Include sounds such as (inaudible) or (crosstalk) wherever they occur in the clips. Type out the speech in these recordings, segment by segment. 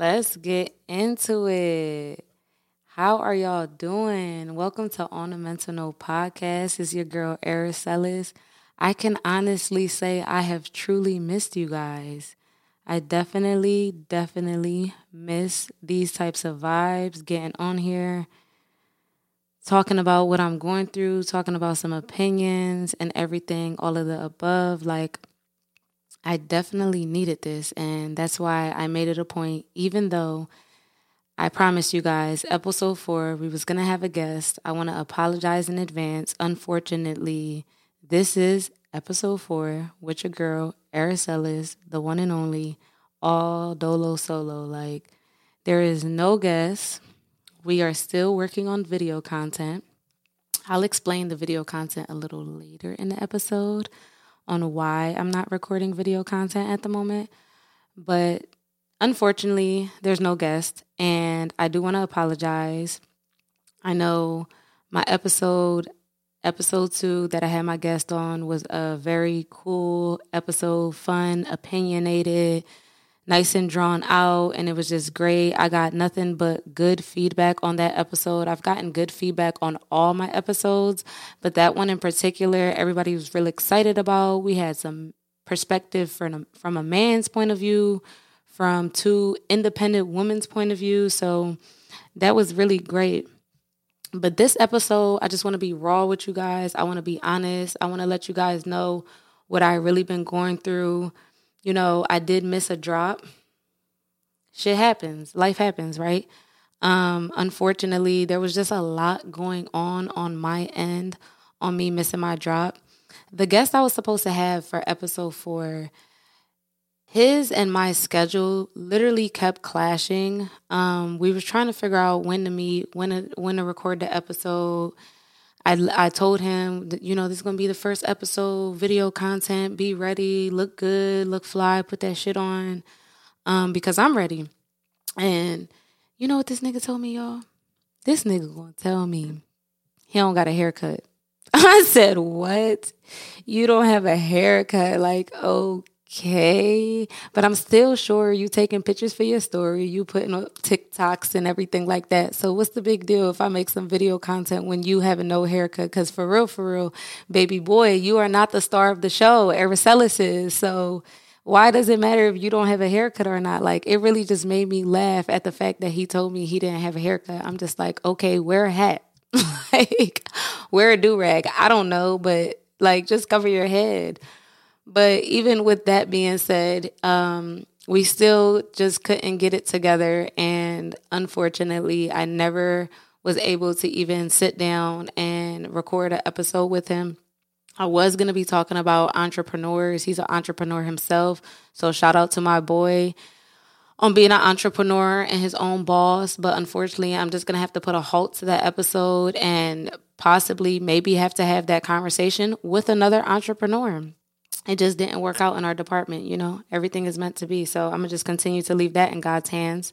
Let's get into it. How are y'all doing? Welcome to On a Mental Note podcast. It's your girl Aracelis. I can honestly say I have truly missed you guys. I definitely, definitely miss these types of vibes, getting on here, talking about what I'm going through, talking about some opinions and everything, all of the above. Like, I definitely needed this. And that's why I made it a point, even though I promised you guys, episode four, we was going to have a guest. I want to apologize in advance. Unfortunately, this is episode four with your girl, Aracelis, the one and only, all dolo solo. Like, there is no guest. We are still working on video content. I'll explain the video content a little later in the episode on why I'm not recording video content at the moment. But unfortunately, there's no guest, and I do want to apologize. I know my episode, episode two, that I had my guest on was a very cool episode, fun, opinionated nice and drawn out and it was just great. I got nothing but good feedback on that episode. I've gotten good feedback on all my episodes, but that one in particular, everybody was really excited about. We had some perspective from a, from a man's point of view, from two independent women's point of view. So that was really great. But this episode, I just want to be raw with you guys. I want to be honest. I want to let you guys know what I really been going through you know, I did miss a drop. Shit happens. Life happens, right? Um, unfortunately, there was just a lot going on on my end on me missing my drop. The guest I was supposed to have for episode four, his and my schedule literally kept clashing. Um, we were trying to figure out when to meet, when to when to record the episode. I, I told him, you know, this is going to be the first episode, video content, be ready, look good, look fly, put that shit on um, because I'm ready. And you know what this nigga told me, y'all? This nigga going to tell me he don't got a haircut. (laughs) I said, what? You don't have a haircut? Like, oh, okay. But I'm still sure you taking pictures for your story, you putting up TikToks and everything like that. So what's the big deal if I make some video content when you have a no haircut? Because for real, for real, baby boy, you are not the star of the show. Aracelis is. So why does it matter if you don't have a haircut or not? Like it really just made me laugh at the fact that he told me he didn't have a haircut. I'm just like, okay, wear a hat. (laughs) like wear a do rag. I don't know, but like just cover your head. But even with that being said, um, we still just couldn't get it together. And unfortunately, I never was able to even sit down and record an episode with him. I was going to be talking about entrepreneurs. He's an entrepreneur himself. So shout out to my boy on being an entrepreneur and his own boss. But unfortunately, I'm just going to have to put a halt to that episode and possibly maybe have to have that conversation with another entrepreneur it just didn't work out in our department, you know. Everything is meant to be. So I'm to just continue to leave that in God's hands.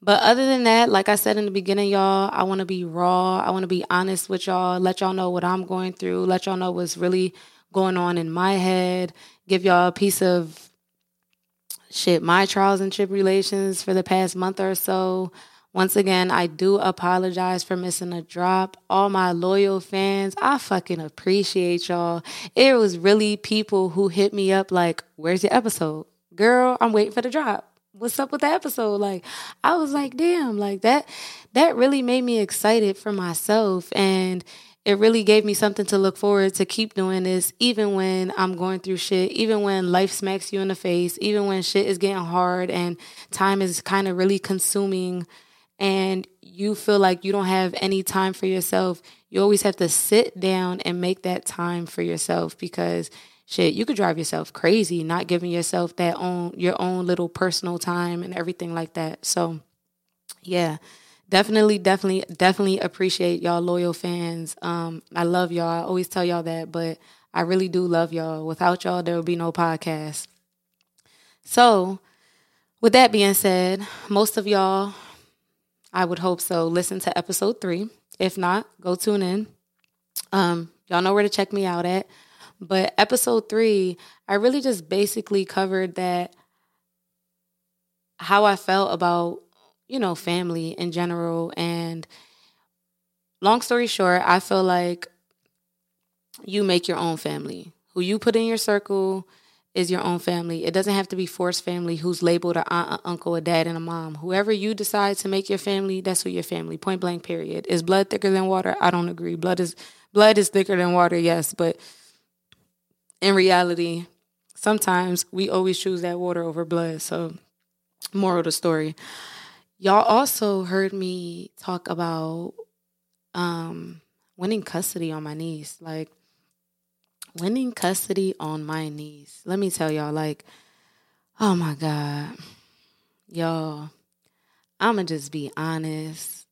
But other than that, like I said in the beginning, y'all, I want to be raw. I want to be honest with y'all, let y'all know what I'm going through, let y'all know what's really going on in my head, give y'all a piece of shit, my trials and tribulations for the past month or so. Once again, I do apologize for missing a drop. All my loyal fans, I fucking appreciate y'all. It was really people who hit me up like, Where's your episode? Girl, I'm waiting for the drop. What's up with the episode? Like, I was like, damn, like that, that really made me excited for myself. And it really gave me something to look forward to keep doing this, even when I'm going through shit, even when life smacks you in the face, even when shit is getting hard and time is kind of really consuming and you feel like you don't have any time for yourself, you always have to sit down and make that time for yourself because shit, you could drive yourself crazy not giving yourself that own your own little personal time and everything like that. So, yeah. Definitely, definitely, definitely appreciate y'all loyal fans. Um, I love y'all. I always tell y'all that, but I really do love y'all. Without y'all, there would be no podcast. So, with that being said, most of y'all I would hope so. Listen to episode three. If not, go tune in. Um, y'all know where to check me out at. But episode three, I really just basically covered that how I felt about, you know, family in general. And long story short, I feel like you make your own family. Who you put in your circle is your own family. It doesn't have to be forced family who's labeled a aunt, a uncle, a dad, and a mom. Whoever you decide to make your family, that's who your family. Point blank. Period. Is blood thicker than water? I don't agree. Blood is blood is thicker than water. Yes, but in reality, sometimes we always choose that water over blood. So, moral of the story. Y'all also heard me talk about um, winning custody on my niece. Like, winning custody on my niece. Let me tell y'all, like, oh my God. Y'all, I'ma just be honest.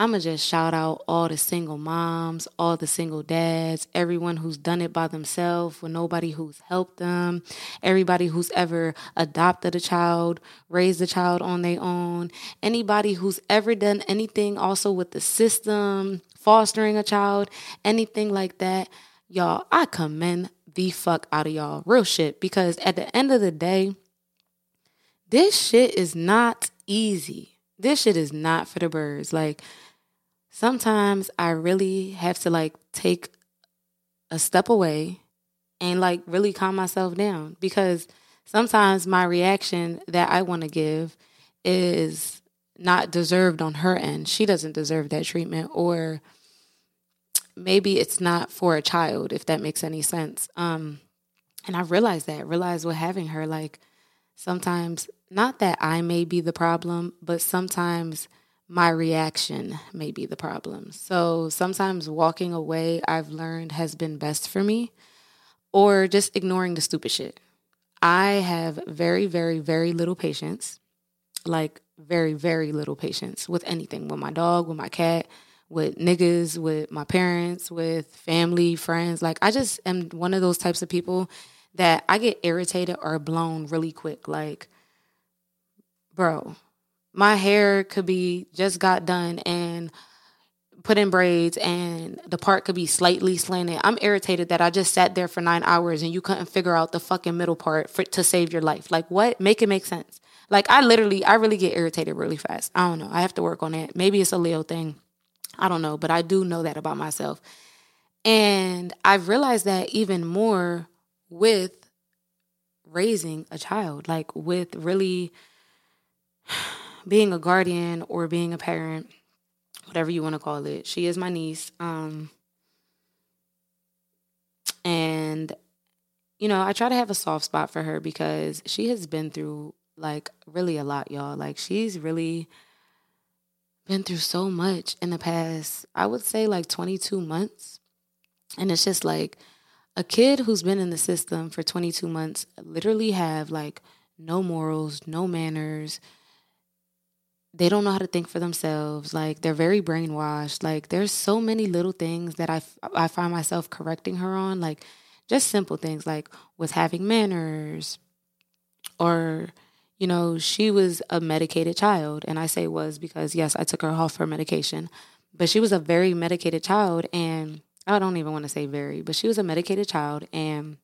I'ma just shout out all the single moms, all the single dads, everyone who's done it by themselves with nobody who's helped them, everybody who's ever adopted a child, raised a child on their own, anybody who's ever done anything also with the system, fostering a child, anything like that. Y'all, I commend the fuck out of y'all. Real shit. Because at the end of the day, this shit is not easy. This shit is not for the birds. Like, sometimes I really have to like take a step away and like really calm myself down because sometimes my reaction that I want to give is not deserved on her end. She doesn't deserve that treatment or maybe it's not for a child if that makes any sense. Um and I realized that, realized with having her like sometimes not that I may be the problem, but sometimes my reaction may be the problem. So sometimes walking away, I've learned, has been best for me, or just ignoring the stupid shit. I have very, very, very little patience, like very, very little patience with anything, with my dog, with my cat, with niggas, with my parents, with family, friends. Like, I just am one of those types of people that I get irritated or blown really quick. Like, bro, my hair could be just got done and put in braids and the part could be slightly slanted. I'm irritated that I just sat there for nine hours and you couldn't figure out the fucking middle part for to save your life. Like what? Make it make sense. Like I literally, I really get irritated really fast. I don't know. I have to work on it. Maybe it's a Leo thing. I don't know, but I do know that about myself. And I've realized that even more with raising a child, like with really being a guardian or being a parent, whatever you want to call it. She is my niece. Um, and, you know, I try to have a soft spot for her because she has been through like really a lot, y'all. Like, she's really been through so much in the past, I would say like 22 months. And it's just like a kid who's been in the system for 22 months literally have like no morals, no manners, they don't know how to think for themselves. Like they're very brainwashed. Like there's so many little things that i i find myself correcting her on. Like just simple things like with having manners or you know she was a medicated child and i say was because yes i took her off her medication but she was a very medicated child and i don't even want to say very but she was a medicated child and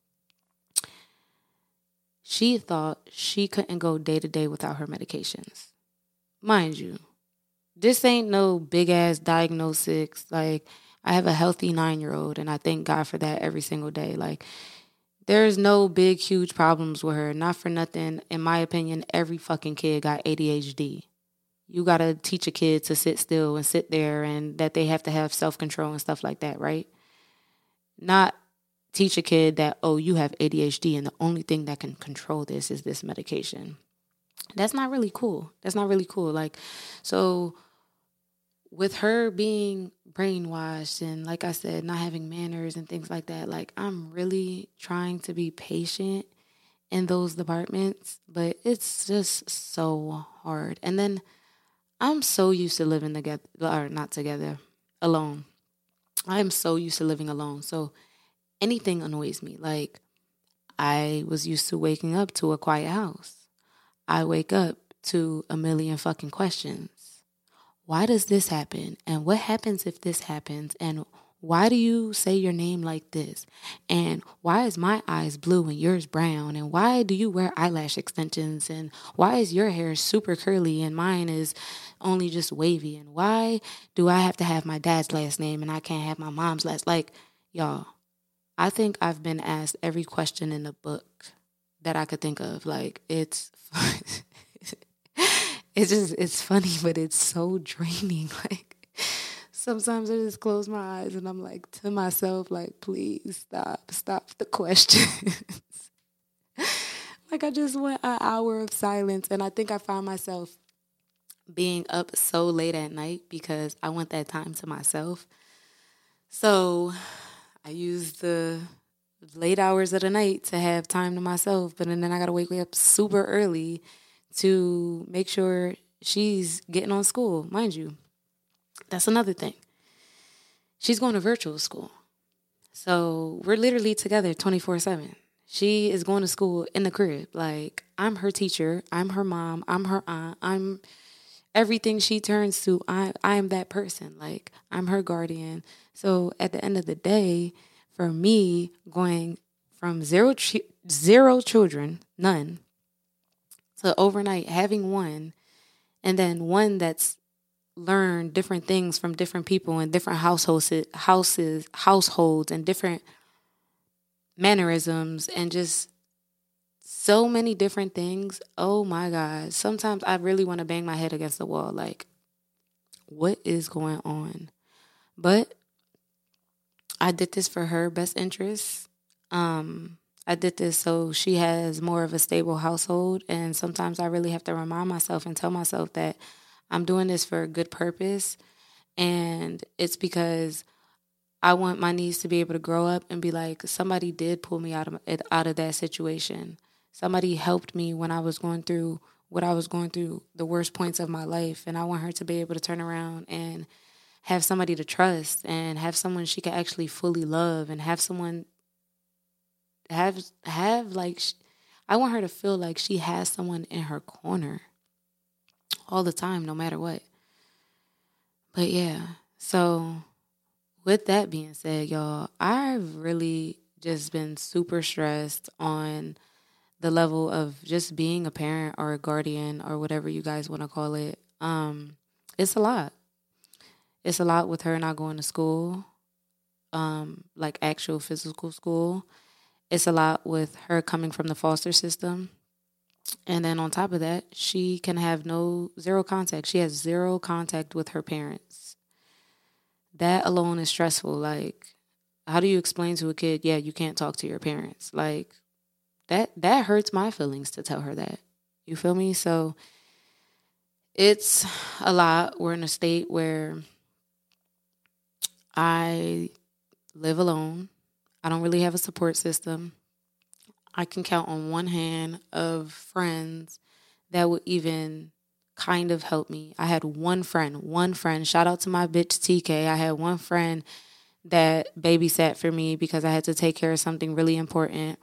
she thought she couldn't go day to day without her medications mind you, this ain't no big ass diagnosis. Like, I have a healthy nine year old, and I thank God for that every single day. Like, there's no big, huge problems with her. Not for nothing. In my opinion, every fucking kid got ADHD. You got to teach a kid to sit still and sit there and that they have to have self control and stuff like that, right? Not teach a kid that, oh, you have ADHD and the only thing that can control this is this medication that's not really cool. That's not really cool. Like, so with her being brainwashed and, like I said, not having manners and things like that, like, I'm really trying to be patient in those departments, but it's just so hard. And then I'm so used to living together, or not together, alone. I am so used to living alone. So anything annoys me. Like, I was used to waking up to a quiet house. I wake up to a million fucking questions. Why does this happen? And what happens if this happens? And why do you say your name like this? And why is my eyes blue and yours brown? And why do you wear eyelash extensions? And why is your hair super curly and mine is only just wavy? And why do I have to have my dad's last name and I can't have my mom's last? Like, y'all, I think I've been asked every question in the book that I could think of. Like, it's. (laughs) it's just it's funny but it's so draining (laughs) like sometimes I just close my eyes and I'm like to myself, like, please stop, stop the questions. (laughs) like I just want an hour of silence. And I think I found myself being up so late at night because I want that time to myself. So I use the late hours of the night to have time to myself, but then I gotta wake up super early to make sure she's getting on school, mind you. That's another thing. She's going to virtual school. So we're literally together 24 7. She is going to school in the crib. Like, I'm her teacher. I'm her mom. I'm her aunt. I'm everything she turns to. I, I am that person. Like, I'm her guardian. So at the end of the day, for me, going from zero, zero children, none, to overnight having one, and then one that's learned different things from different people in different households houses households and different mannerisms and just so many different things. Oh my god. Sometimes i really want to bang my head against the wall like what is going on? But i did this for her best interest. Um i did this so she has more of a stable household and sometimes i really have to remind myself and tell myself that I'm doing this for a good purpose. And it's because I want my niece to be able to grow up and be like, somebody did pull me out of out of that situation. Somebody helped me when I was going through what I was going through, the worst points of my life. And I want her to be able to turn around and have somebody to trust and have someone she can actually fully love and have someone have have like I want her to feel like she has someone in her corner all the time, no matter what. But yeah, so with that being said, y'all, I've really just been super stressed on the level of just being a parent or a guardian or whatever you guys want to call it. Um, it's a lot. It's a lot with her not going to school, um, like actual physical school. It's a lot with her coming from the foster system. And then on top of that, she can have no zero contact. She has zero contact with her parents. That alone is stressful. Like, how do you explain to a kid, yeah, you can't talk to your parents? Like, that that hurts my feelings to tell her that. You feel me? So it's a lot. We're in a state where I live alone. I don't really have a support system. I can count on one hand of friends that would even kind of help me. I had one friend, one friend. Shout out to my bitch TK. I had one friend that babysat for me because I had to take care of something really important.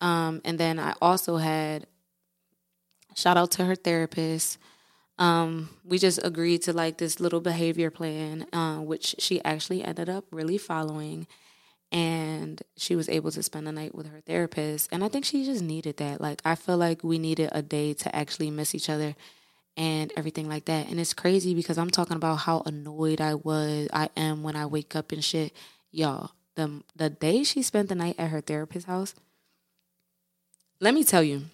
Um, and then I also had shout out to her therapist. Um, we just agreed to like this little behavior plan, uh, which she actually ended up really following and she was able to spend the night with her therapist. And i think she just needed that. Like i feel like we needed a day to actually miss each other and everything like that. And it's crazy because i'm talking about how annoyed i was i am when i wake up and shit. Y'all the the day she spent the night at her therapist's house let me tell you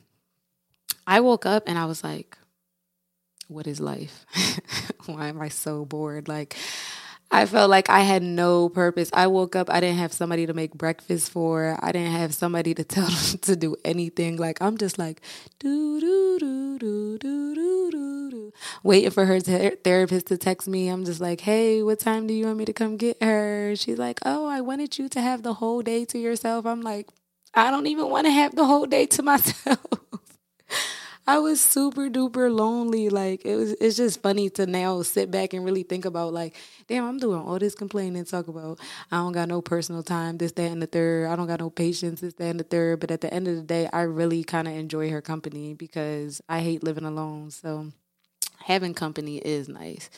i woke up and i was like what is life? (laughs) Why am i so bored? Like I felt like I had no purpose. I woke up, I didn't have somebody to make breakfast for. I didn't have somebody to (laughs) tell them to do anything. Like I'm just like do do do do do do do do, waiting for her ter- therapist to text me. I'm just like, hey, what time do you want me to come get her? She's like, oh, I wanted you to have the whole day to yourself. I'm like, I don't even want to have the whole day to (laughs) myself. I was super duper lonely. Like it was it's just funny to now sit back and really think about like, damn, I'm doing all this complaining, talk about I don't got no personal time, this, that, and the third. I don't got no patience, this, that, and the third. But at the end of the day, I really kinda enjoy her company because I hate living alone. So having company is nice.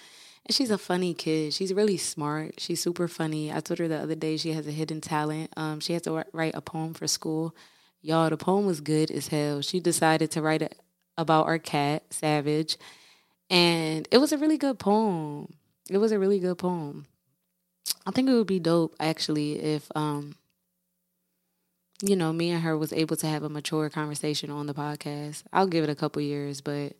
And she's a funny kid. She's really smart. She's super funny. I told her the other day she has a hidden talent. Um, she had to write a poem for school. Y'all, the poem was good as hell. She decided to write it about our cat, Savage. And it was a really good poem. It was a really good poem. I think it would be dope actually if um you know, me and her was able to have a mature conversation on the podcast. I'll give it a couple years, but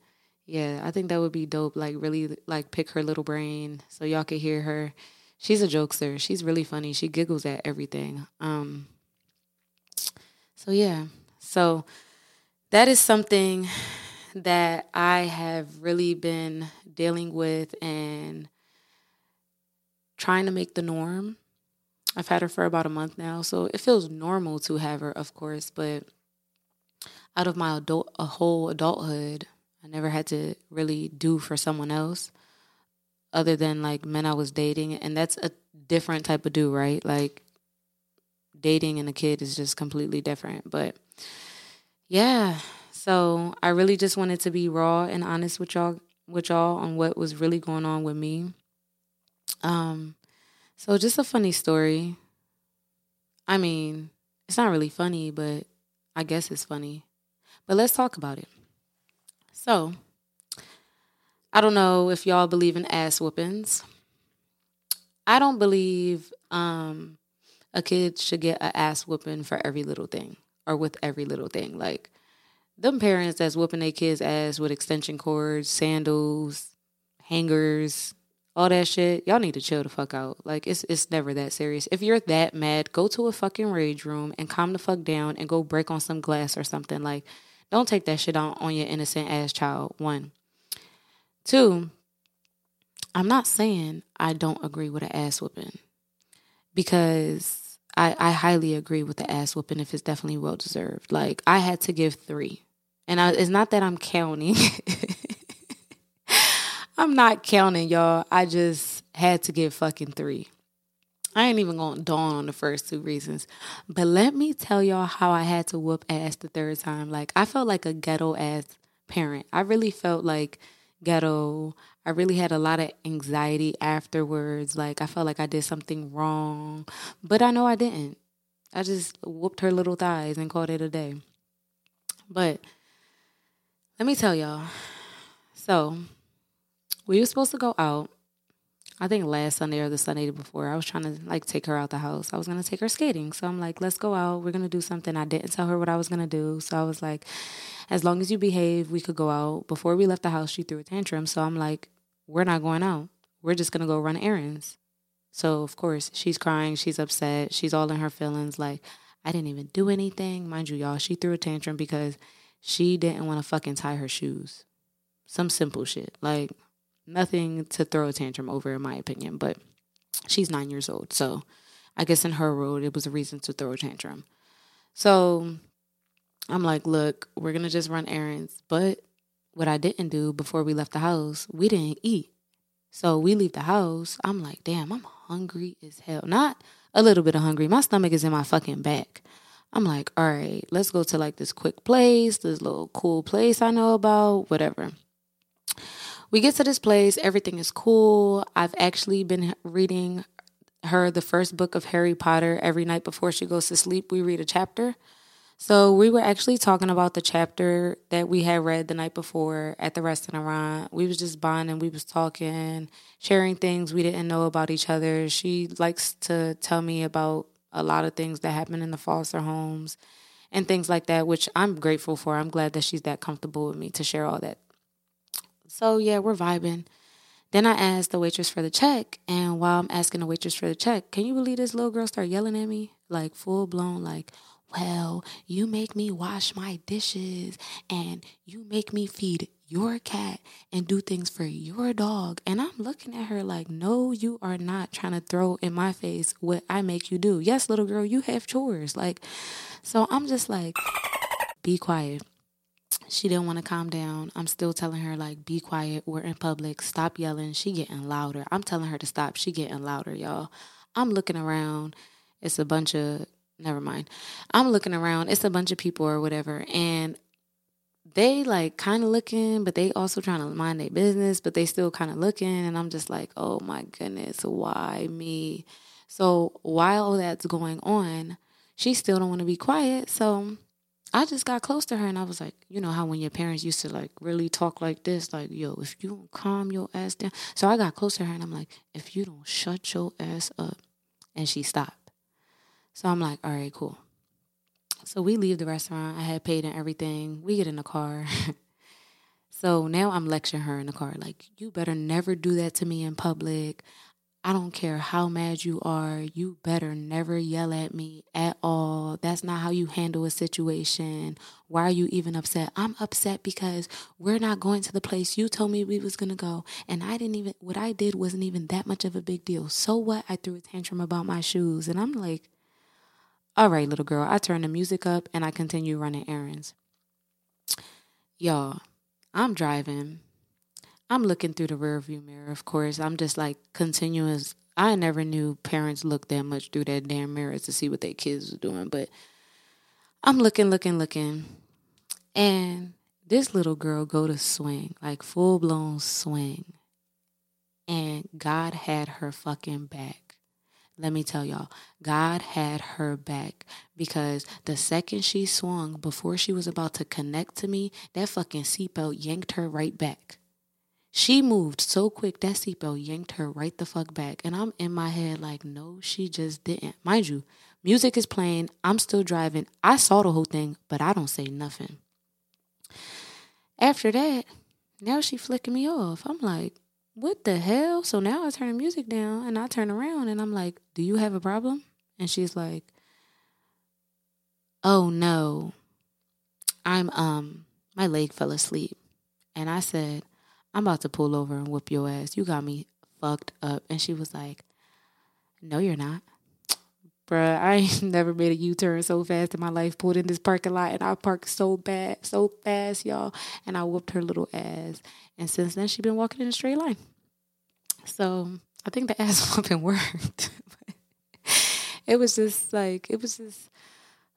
yeah, I think that would be dope. Like really like pick her little brain so y'all could hear her. She's a jokester. She's really funny. She giggles at everything. Um so yeah. So that is something that I have really been dealing with and trying to make the norm. I've had her for about a month now, so it feels normal to have her, of course, but out of my adult a whole adulthood, I never had to really do for someone else other than like men I was dating and that's a different type of do, right? Like dating and a kid is just completely different, but yeah, so I really just wanted to be raw and honest with y'all with y'all on what was really going on with me. Um so just a funny story. I mean, it's not really funny, but I guess it's funny. But let's talk about it. So, I don't know if y'all believe in ass whoopings. I don't believe um, a kid should get an ass whooping for every little thing or with every little thing. Like, them parents that's whooping their kids' ass with extension cords, sandals, hangers, all that shit, y'all need to chill the fuck out. Like it's it's never that serious. If you're that mad, go to a fucking rage room and calm the fuck down and go break on some glass or something. Like, don't take that shit on on your innocent ass child. One. Two, I'm not saying I don't agree with an ass whooping. Because I, I highly agree with the ass whooping if it's definitely well deserved. Like I had to give three. And I, it's not that I'm counting. (laughs) I'm not counting, y'all. I just had to give fucking three. I ain't even gonna dawn on the first two reasons. But let me tell y'all how I had to whoop ass the third time. Like, I felt like a ghetto ass parent. I really felt like ghetto. I really had a lot of anxiety afterwards. Like, I felt like I did something wrong. But I know I didn't. I just whooped her little thighs and called it a day. But let me tell y'all. So, we were supposed to go out. I think last Sunday or the Sunday before, I was trying to like take her out the house. I was gonna take her skating. So I'm like, let's go out. We're gonna do something. I didn't tell her what I was gonna do. So I was like, as long as you behave, we could go out. Before we left the house, she threw a tantrum. So I'm like, we're not going out. We're just gonna go run errands. So of course she's crying, she's upset, she's all in her feelings, like, I didn't even do anything. Mind you, y'all, she threw a tantrum because she didn't want to fucking tie her shoes. Some simple shit. Like, nothing to throw a tantrum over, in my opinion. But she's nine years old. So I guess in her world, it was a reason to throw a tantrum. So I'm like, look, we're going to just run errands. But what I didn't do before we left the house, we didn't eat. So we leave the house. I'm like, damn, I'm hungry as hell. Not a little bit of hungry. My stomach is in my fucking back. I'm like, all right, let's go to like this quick place, this little cool place I know about, whatever. We get to this place, everything is cool. I've actually been reading her the first book of Harry Potter every night before she goes to sleep. We read a chapter. So we were actually talking about the chapter that we had read the night before at the restaurant. We was just bonding, we was talking, sharing things we didn't know about each other. She likes to tell me about a lot of things that happen in the foster homes and things like that, which I'm grateful for. I'm glad that she's that comfortable with me to share all that. So yeah, we're vibing. Then I asked the waitress for the check, and while I'm asking the waitress for the check, can you believe this little girl start yelling at me like full blown, like, "Well, you make me wash my dishes, and you make me feed your cat and do things for your dog. And I'm looking at her like, no, you are not trying to throw in my face what I make you do. Yes, little girl, you have chores. Like, so I'm just like, be quiet. She didn't want to calm down. I'm still telling her like be quiet. We're in public. Stop yelling. She getting louder. I'm telling her to stop. She getting louder, y'all. I'm looking around. It's a bunch of never mind. I'm looking around. It's a bunch of people or whatever and they like kind of looking, but they also trying to mind their business, but they still kind of looking. And I'm just like, oh my goodness, why me? So while that's going on, she still don't want to be quiet. So I just got close to her and I was like, you know how when your parents used to like really talk like this, like, yo, if you don't calm your ass down. So I got close to her and I'm like, if you don't shut your ass up. And she stopped. So I'm like, all right, cool. So we leave the restaurant. I had paid and everything. We get in the car. (laughs) so now I'm lecturing her in the car, like, you better never do that to me in public. I don't care how mad you are. You better never yell at me at all. That's not how you handle a situation. Why are you even upset? I'm upset because we're not going to the place you told me we was going to go and I didn't even what I did wasn't even that much of a big deal. So what? I threw a tantrum about my shoes and I'm like, "All right, little girl." I turn the music up and I continue running errands. Y'all, I'm driving I'm looking through the rearview mirror, of course. I'm just like continuous. I never knew parents looked that much through that damn mirror to see what their kids was doing, but I'm looking, looking, looking. And this little girl go to swing, like full blown swing. And God had her fucking back. Let me tell y'all, God had her back because the second she swung, before she was about to connect to me, that fucking seatbelt yanked her right back. She moved so quick that seatbelt yanked her right the fuck back. And I'm in my head like, no, she just didn't. Mind you, music is playing. I'm still driving. I saw the whole thing, but I don't say nothing. After that, now she flicking me off. I'm like, what the hell? So now I turn the music down and I turn around and I'm like, do you have a problem? And she's like, oh no, I'm, um, my leg fell asleep. And I said, I'm about to pull over and whoop your ass. You got me fucked up. And she was like, No, you're not. Bruh, I ain't (laughs) never made a U turn so fast in my life. Pulled in this parking lot and I parked so bad, so fast, y'all. And I whooped her little ass. And since then, she's been walking in a straight line. So I think the (laughs) ass whooping (laughs) worked. it was just like, it was just.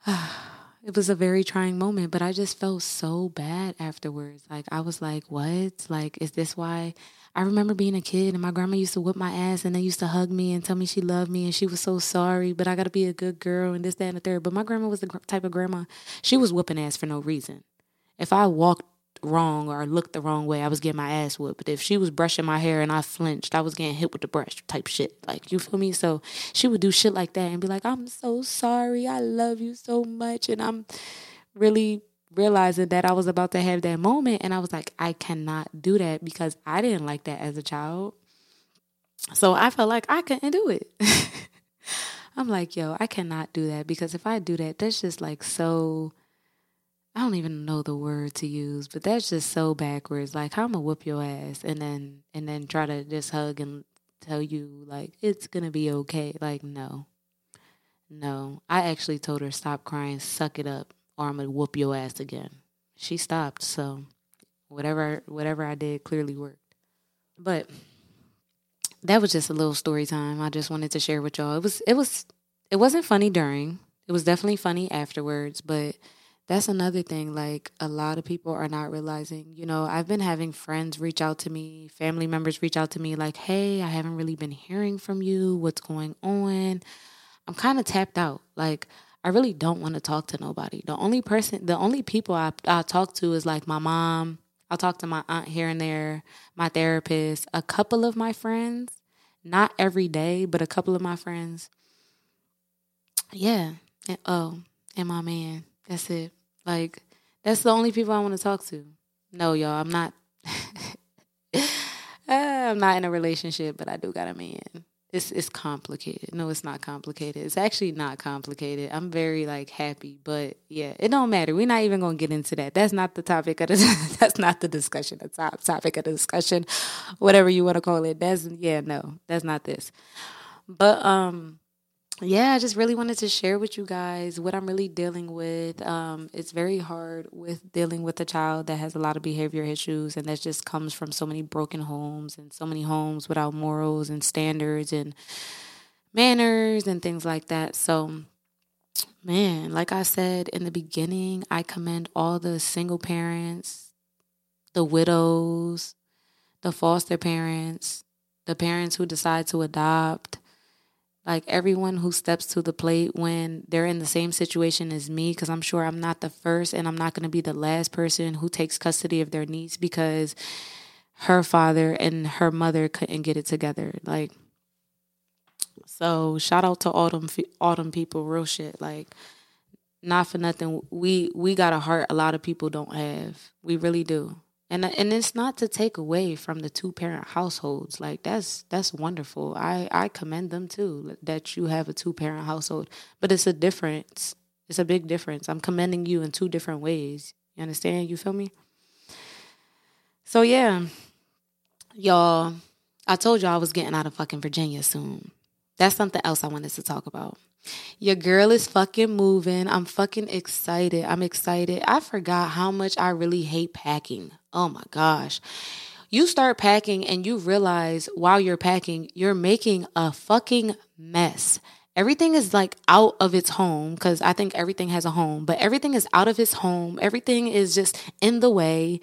Uh, (sighs) it was a very trying moment, but I just felt so bad afterwards. Like I was like, "What? Like is this why?" I remember being a kid and my grandma used to whip my ass and then used to hug me and tell me she loved me and she was so sorry, but I got to be a good girl and this, that, and the third. But my grandma was the type of grandma she was whooping ass for no reason. If I walked wrong or looked the wrong way, I was getting my ass whooped. But if she was brushing my hair and I flinched, I was getting hit with the brush type shit. Like, you feel me? So she would do shit like that and be like, I'm so sorry. I love you so much. And I'm really realizing that I was about to have that moment. And I was like, I cannot do that because I didn't like that as a child. So I felt like I couldn't do it. (laughs) I'm like, yo, I cannot do that because if I do that, that's just like so I don't even know the word to use, but that's just so backwards. Like, I'm gonna whoop your ass and then and then try to just hug and tell you like it's gonna be okay. Like, no, no. I actually told her stop crying, suck it up, or I'm gonna whoop your ass again. She stopped, so whatever whatever I did clearly worked. But that was just a little story time. I just wanted to share with y'all. It was it was it wasn't funny during. It was definitely funny afterwards, but that's another thing like a lot of people are not realizing you know i've been having friends reach out to me family members reach out to me like hey i haven't really been hearing from you what's going on i'm kind of tapped out like i really don't want to talk to nobody the only person the only people I, I talk to is like my mom i'll talk to my aunt here and there my therapist a couple of my friends not every day but a couple of my friends yeah and, oh and my man that's it. Like that's the only people I want to talk to. No, y'all, I'm not. (laughs) I'm not in a relationship, but I do got a man. It's it's complicated. No, it's not complicated. It's actually not complicated. I'm very like happy, but yeah, it don't matter. We're not even gonna get into that. That's not the topic of the. (laughs) that's not the discussion. The top topic of the discussion, whatever you want to call it. That's yeah, no, that's not this. But um, yeah, I just really wanted to share with you guys what I'm really dealing with. Um, it's very hard with dealing with a child that has a lot of behavior issues, and that just comes from so many broken homes and so many homes without morals and standards and manners and things like that. So, man, like I said in the beginning, I commend all the single parents, the widows, the foster parents, the parents who decide to adopt, like everyone who steps to the plate when they're in the same situation as me because i'm sure i'm not the first and i'm not going to be the last person who takes custody of their niece because her father and her mother couldn't get it together. Like so shout out to autumn them people real shit. Like not for nothing we we got a heart a lot of people don't have. We really do and uh, and it's not to take away from the two parent households. Like that's that's wonderful. I i commend them too that you have a two parent household. But it's a difference. It's a big difference. I'm commending you in two different ways. You understand? You feel me? So yeah. Y'all i told y'all i was getting out of fucking virginia soon. That's something else i wanted to talk about your girl is fucking moving. I'm fucking excited. I'm excited. I forgot how much I really hate packing. Oh my gosh. You start packing and you realize while you're packing, you're making a fucking mess. Everything is like out of its home because I think everything has a home, but everything is out of its home. Everything is just in the way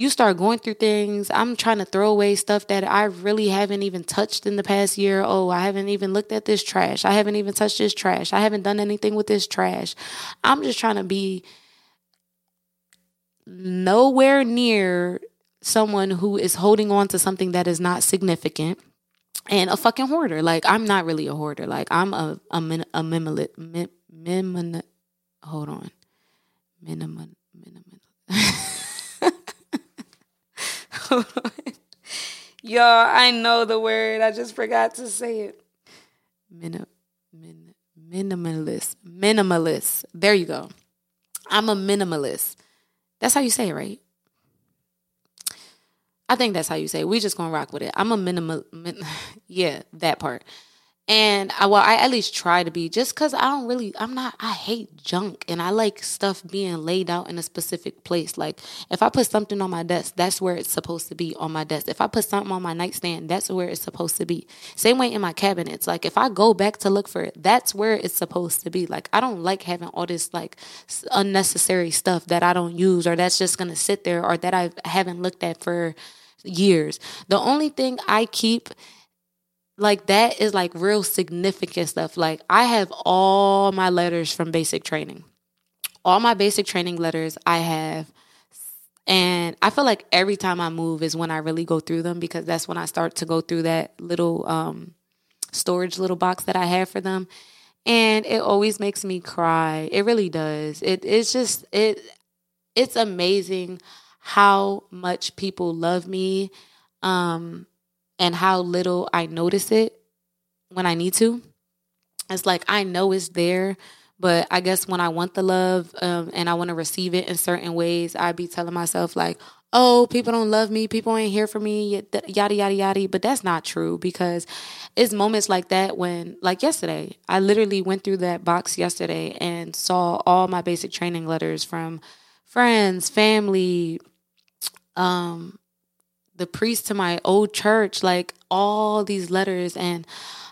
you start going through things. I'm trying to throw away stuff that I really haven't even touched in the past year. Oh, I haven't even looked at this trash. I haven't even touched this trash. I haven't done anything with this trash. I'm just trying to be nowhere near someone who is holding on to something that is not significant and a fucking hoarder. Like I'm not really a hoarder. Like I'm a a, min, a hold on, minimal minimal. (laughs) (laughs) Y'all, I know the word. I just forgot to say it. Min, minimalist. Minimalist. There you go. I'm a minimalist. That's how you say it, right? I think that's how you say it. We just gonna rock with it. I'm a minimal. Min, (laughs) yeah, that part. And I, well, I at least try to be just because I don't really, I'm not, I hate junk and I like stuff being laid out in a specific place. Like if I put something on my desk, that's where it's supposed to be on my desk. If I put something on my nightstand, that's where it's supposed to be. Same way in my cabinets. Like if I go back to look for it, that's where it's supposed to be. Like I don't like having all this like unnecessary stuff that I don't use or that's just to sit there or that I haven't looked at for years. The only thing I keep like that is like real significant stuff. Like I have all my letters from basic training. All my basic training letters I have and I feel like every time I move is when I really go through them because that's when I start to go through that little um, storage little box that I have for them. And it always makes me cry. It really does. It it's just it it's amazing how much people love me. Um and how little I notice it when I need to. It's like I know it's there, but I guess when I want the love um, and I want to receive it in certain ways, I'd be telling myself like, "Oh, people don't love me. People ain't here for me." Yada yada yada. But that's not true because it's moments like that when, like yesterday, I literally went through that box yesterday and saw all my basic training letters from friends, family, um, the priest to my old church, like all these letters. And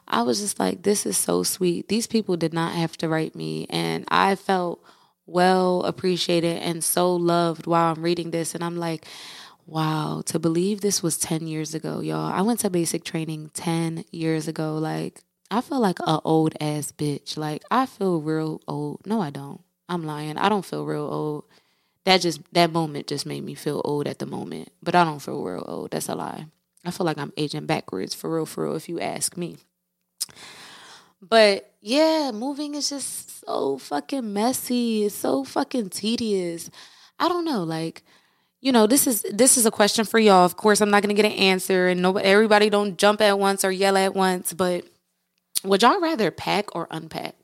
I was just like, this is so sweet. These people did not have to write me. And I felt well appreciated and so loved while I'm reading this. And I'm like, wow, to believe this was 10 years ago, y'all. I went to basic training 10 years ago. Like, I feel like a old ass bitch. Like, I feel real old. No, I don't. I'm lying. I don't feel real old that just that moment just made me feel old at the moment. But I don't feel real old. That's a lie. I feel like I'm aging backwards for real, for real, if you ask me. But yeah, moving is just so fucking messy. It's so fucking tedious. I don't know, like, you know, this is this is a question for y'all. Of course, I'm not gonna get an answer, and nobody, everybody don't jump at once or yell at once. But would y'all rather pack or unpack?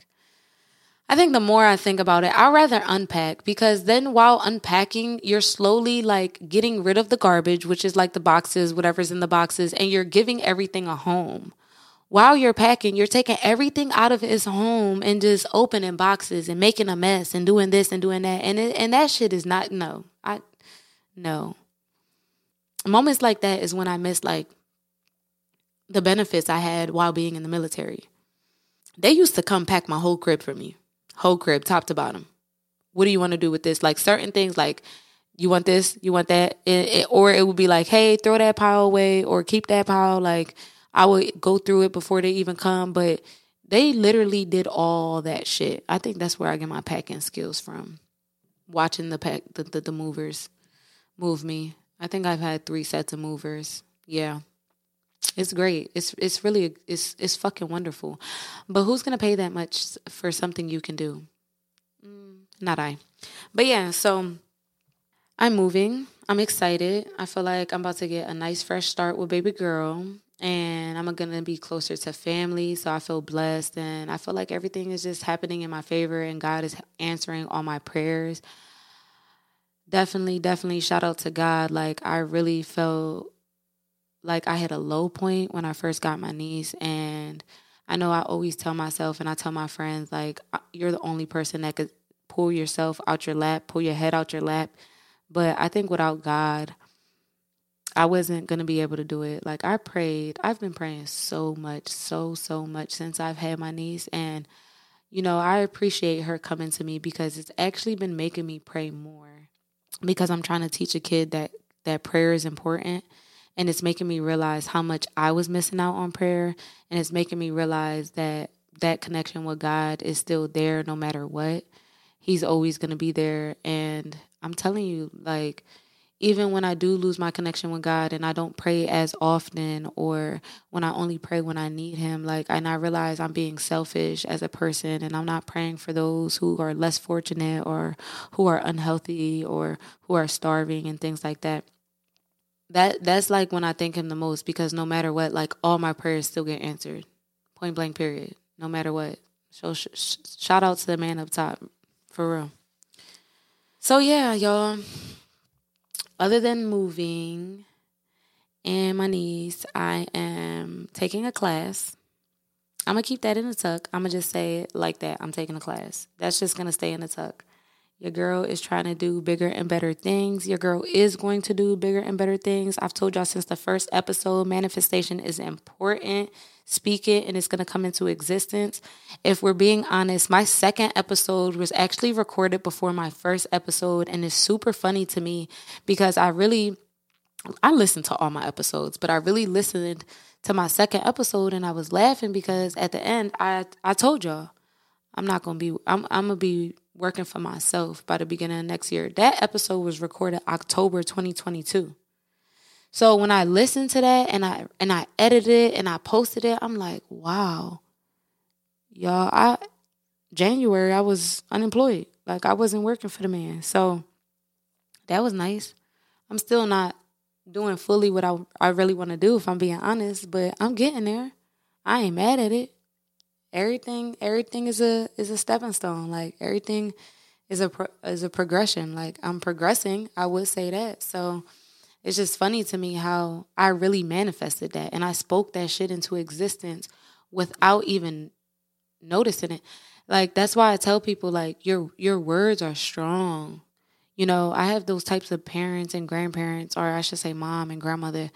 I think the more I think about it, I'd rather unpack because then while unpacking, you're slowly like getting rid of the garbage, which is like the boxes, whatever's in the boxes, and you're giving everything a home. While you're packing, you're taking everything out of its home and just opening boxes and making a mess and doing this and doing that. And it, and that shit is not no. I no. Moments like that is when I miss like the benefits I had while being in the military. They used to come pack my whole crib for me whole crib, top to bottom. What do you want to do with this? Like certain things, like you want this, you want that, it, it, or it would be like, hey, throw that pile away, or keep that pile. Like I would go through it before they even come, but they literally did all that shit. I think that's where I get my packing skills from. Watching the pack, the, the, the movers move me. I think I've had three sets of movers. Yeah, it's great. It's it's really it's it's fucking wonderful. But who's gonna pay that much for something you can do? Mm, not I. But yeah, so I'm moving. I'm excited. I feel like I'm about to get a nice fresh start with baby girl and I'm going to be closer to family. So I feel blessed and I feel like everything is just happening in my favor and God is answering all my prayers. Definitely, definitely shout out to God. Like, I really felt like I had a low point when I first got my niece. And I know I always tell myself and I tell my friends, like, you're the only person that could pull yourself out your lap, pull your head out your lap. But I think without God, I wasn't going to be able to do it. Like I prayed. I've been praying so much, so so much since I've had my niece and you know, I appreciate her coming to me because it's actually been making me pray more because I'm trying to teach a kid that that prayer is important and it's making me realize how much I was missing out on prayer and it's making me realize that that connection with God is still there no matter what. He's always going to be there and I'm telling you like even when I do lose my connection with God and I don't pray as often or when I only pray when I need him like and I realize I'm being selfish as a person and I'm not praying for those who are less fortunate or who are unhealthy or who are starving and things like that. That that's like when I thank him the most because no matter what like all my prayers still get answered. Point blank period. No matter what. So sh- sh- shout out to the man up top for real. So yeah, y'all other than moving and my niece, I am taking a class. I'm gonna keep that in the tuck. I'm gonna just say it like that. I'm taking a class. That's just gonna stay in the tuck. Your girl is trying to do bigger and better things. Your girl is going to do bigger and better things. I've told y'all since the first episode, manifestation is important. Speak it and it's going to come into existence. If we're being honest, my second episode was actually recorded before my first episode and it's super funny to me because I really I listened to all my episodes, but I really listened to my second episode and I was laughing because at the end I I told y'all I'm not going to be I'm I'm going to be working for myself by the beginning of next year. That episode was recorded October 2022. So when I listened to that and I and I edited it and I posted it, I'm like, wow. Y'all, I January I was unemployed. Like I wasn't working for the man. So that was nice. I'm still not doing fully what I I really want to do if I'm being honest, but I'm getting there. I ain't mad at it. Everything everything is a is a stepping stone. Like everything is a pro, is a progression. Like I'm progressing. I would say that. So it's just funny to me how I really manifested that and I spoke that shit into existence without even noticing it. Like that's why I tell people like your your words are strong. You know, I have those types of parents and grandparents or I should say mom and grandmother.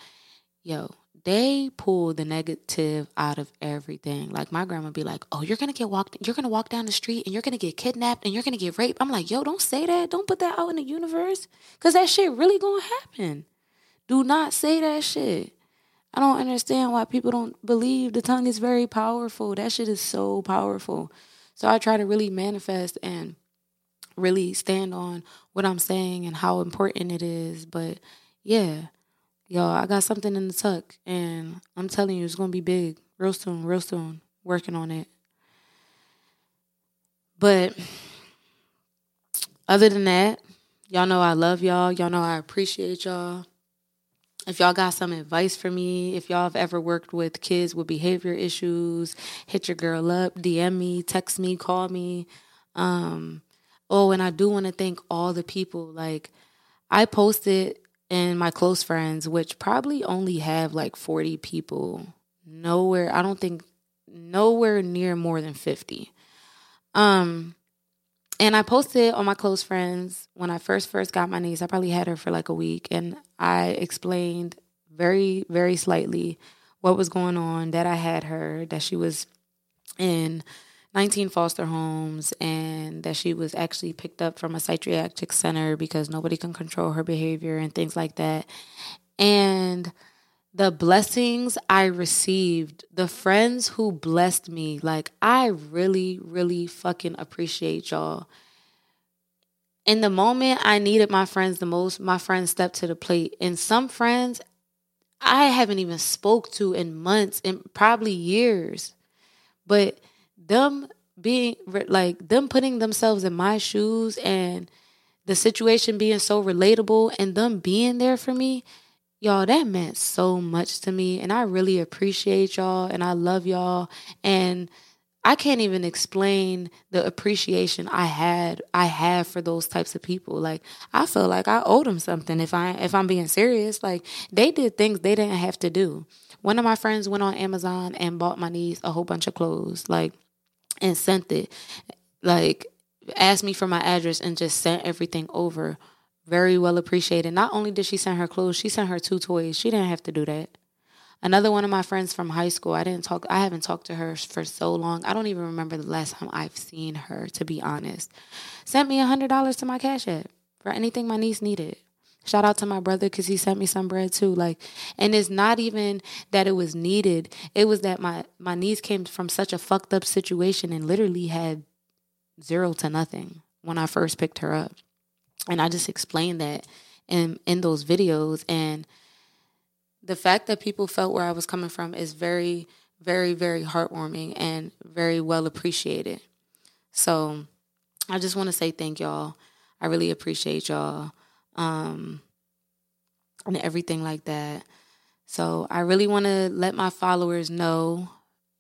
Yo, they pull the negative out of everything. Like my grandma be like, "Oh, you're gonna get walked. You're gonna walk down the street and you're gonna get kidnapped and you're gonna get raped." I'm like, "Yo, don't say that. Don't put that out in the universe, cause that shit really gonna happen." Do not say that shit. I don't understand why people don't believe the tongue is very powerful. That shit is so powerful. So I try to really manifest and really stand on what I'm saying and how important it is. But yeah, y'all, I got something in the tuck and I'm telling you, it's to be big real soon, real soon. Working on it. But other than that, y'all know I love y'all. Y'all know I appreciate y'all. If y'all got some advice for me, if y'all have ever worked with kids with behavior issues, hit your girl up, DM me, text me, call me. Um, oh, and I do want to thank all the people. Like, I posted in my close friends, which probably only have like 40 people. Nowhere, I don't think, nowhere near more than 50. Um, and I posted on my close friends when I first first got my niece. I probably had her for like a week, and I explained very very slightly what was going on. That I had her, that she was in 19 foster homes and that she was actually picked up from a psychiatric center because nobody can control her behavior and things like that. And the blessings I received, the friends who blessed me, like I really, really fucking appreciate y'all. In the moment I needed my friends the most, my friends stepped to the plate. And some friends I haven't even spoke to in months and probably years. But them being like them putting themselves in my shoes and the situation being so relatable and them being there for me, y'all, that meant so much to me. And I really appreciate y'all and I love y'all. And I can't even explain the appreciation I had I have for those types of people. Like I feel like I owe them something if I if I'm being serious. Like they did things they didn't have to do. One of my friends went on Amazon and bought my niece a whole bunch of clothes, like and sent it. Like asked me for my address and just sent everything over. Very well appreciated. Not only did she send her clothes, she sent her two toys. She didn't have to do that. Another one of my friends from high school, I didn't talk I haven't talked to her for so long. I don't even remember the last time I've seen her, to be honest. Sent me a hundred dollars to my cash app for anything my niece needed. Shout out to my brother because he sent me some bread too. Like, and it's not even that it was needed. It was that my my niece came from such a fucked up situation and literally had zero to nothing when I first picked her up, and I just explained that in in those videos and the fact that people felt where I was coming from is very, very, very heartwarming and very well appreciated. So I just want to say thank y'all. I really appreciate y'all um, and everything like that. So I really want to let my followers know.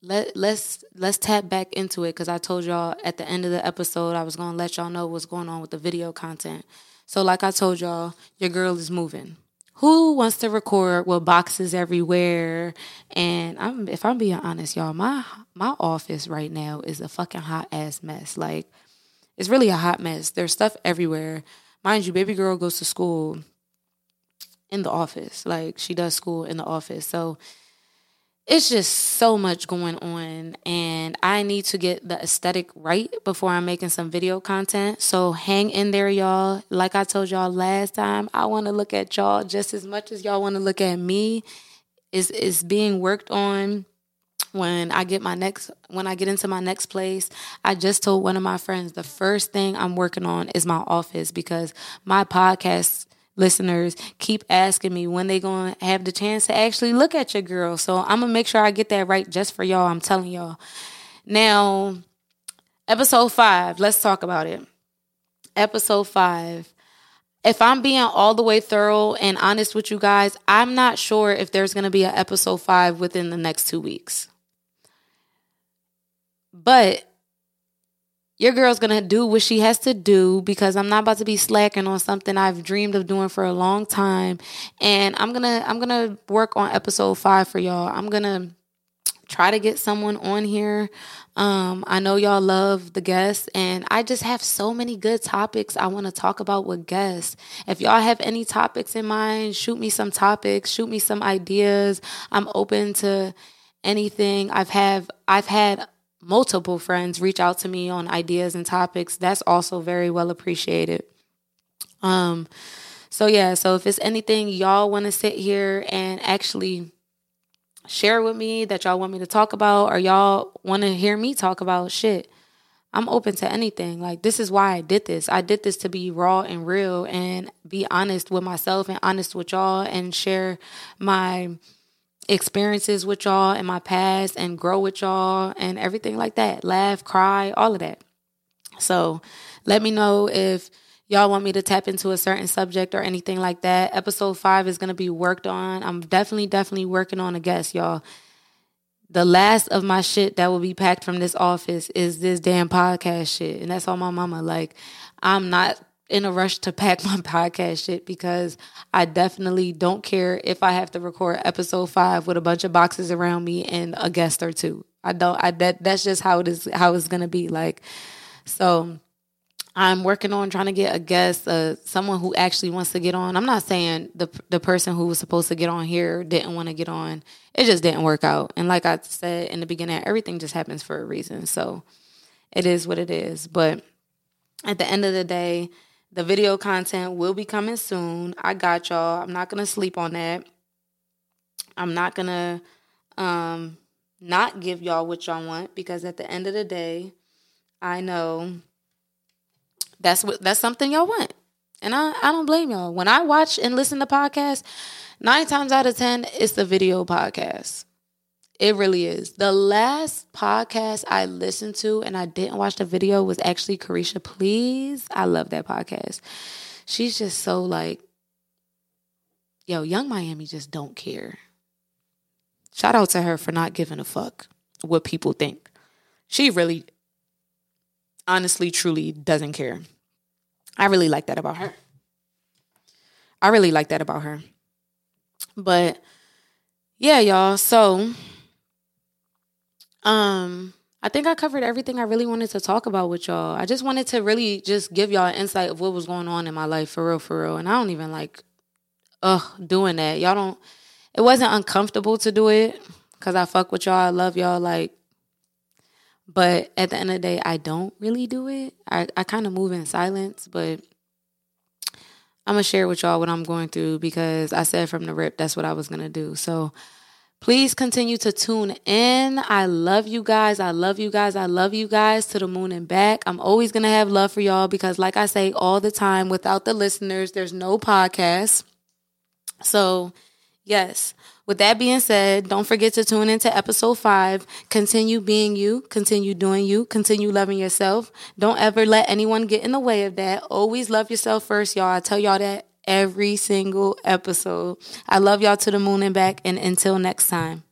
Let let's let's tap back into it because I told y'all at the end of the episode I was gonna let y'all know what's going on with the video content. So like I told y'all, your girl is moving who wants to record with boxes everywhere? And I'm if I'm being honest, y'all, my my office right now is a fucking hot ass mess. Like it's really a hot mess. There's stuff everywhere. Mind you, baby girl goes to school in the office. Like she does school in the office. So it's just so much going on and I need to get the aesthetic right before I'm making some video content. So hang in there y'all. Like I told y'all last time, I want to look at y'all just as much as y'all want to look at me. Is is being worked on when I get my next when I get into my next place, I just told one of my friends the first thing I'm working on is my office because my podcast listeners keep asking me when they going to have the chance to actually look at your girl. So I'm going to make sure I get that right just for y'all. I'm telling y'all. Now, episode 5, let's talk about it. Episode 5. If I'm being all the way thorough and honest with you guys, I'm not sure if there's going to be an episode 5 within the next 2 weeks. But your girl's gonna do what she has to do because I'm not about to be slacking on something I've dreamed of doing for a long time. And I'm gonna I'm gonna work on episode five for y'all. I'm gonna try to get someone on here. Um, I know y'all love the guests, and I just have so many good topics I want to talk about with guests. If y'all have any topics in mind, shoot me some topics, shoot me some ideas. I'm open to anything. I've have I've had multiple friends reach out to me on ideas and topics. That's also very well appreciated. Um, so yeah, so if it's anything y'all want to sit here and actually share with me that y'all want me to talk about, or y'all want to hear me talk about shit, I'm open to anything. Like this is why I did this. I did this to be raw and real and be honest with myself and honest with y'all and share my experiences with y'all and my past and grow with y'all and everything like that. Laugh, cry, all of that. So let me know if y'all want me to tap into a certain subject or anything like that. Episode five is going to be worked on. I'm definitely, definitely working on a guest, y'all. The last of my shit that will be packed from this office is this damn podcast shit. And that's all my mama. Like, I'm not in a rush to pack (laughs) my podcast shit because I definitely don't care if I have to record episode five with a bunch of boxes around me and a guest or two. I don't. I that that's just how it is. How it's gonna be. Like, so I'm working on trying to get a guest, uh, someone who actually wants to get on. I'm not saying the the person who was supposed to get on here didn't want to get on. It just didn't work out. And like I said in the beginning, everything just happens for a reason. So it is what it is. But at the end of the day, the video content will be coming soon. I got y'all. I'm not gonna sleep on that. I'm not gonna um not give y'all what y'all want because at the end of the day, I know that's what that's something y'all want. And I, I don't blame y'all. When I watch and listen to podcasts, nine times out of ten, it's the video podcast. It really is. The last podcast I listened to and I didn't watch the video was actually Caresha Please. I love that podcast. She's just so like, yo, Yung Miami just don't care. Shout out to her for not giving a fuck what people think. She really, honestly, truly doesn't care. I really like that about her. I really like that about her. But yeah, y'all. So um I think I covered everything I really wanted to talk about with y'all. I just wanted to really just give y'all insight of what was going on in my life for real, for real. And I don't even like ugh doing that. Y'all don't it wasn't uncomfortable to do it because I fuck with y'all. I love y'all like but at the end of the day, I don't really do it. I, I kind of move in silence, but I'm going to share with y'all what I'm going through because I said from the rip that's what I was going to do. So please continue to tune in. I love you guys. I love you guys. I love you guys to the moon and back. I'm always going to have love for y'all because, like I say all the time, without the listeners, there's no podcast. So, yes. With that being said, don't forget to tune into episode five. Continue being you, continue doing you, continue loving yourself. Don't ever let anyone get in the way of that. Always love yourself first, y'all. I tell y'all that every single episode. I love y'all to the moon and back, and until next time.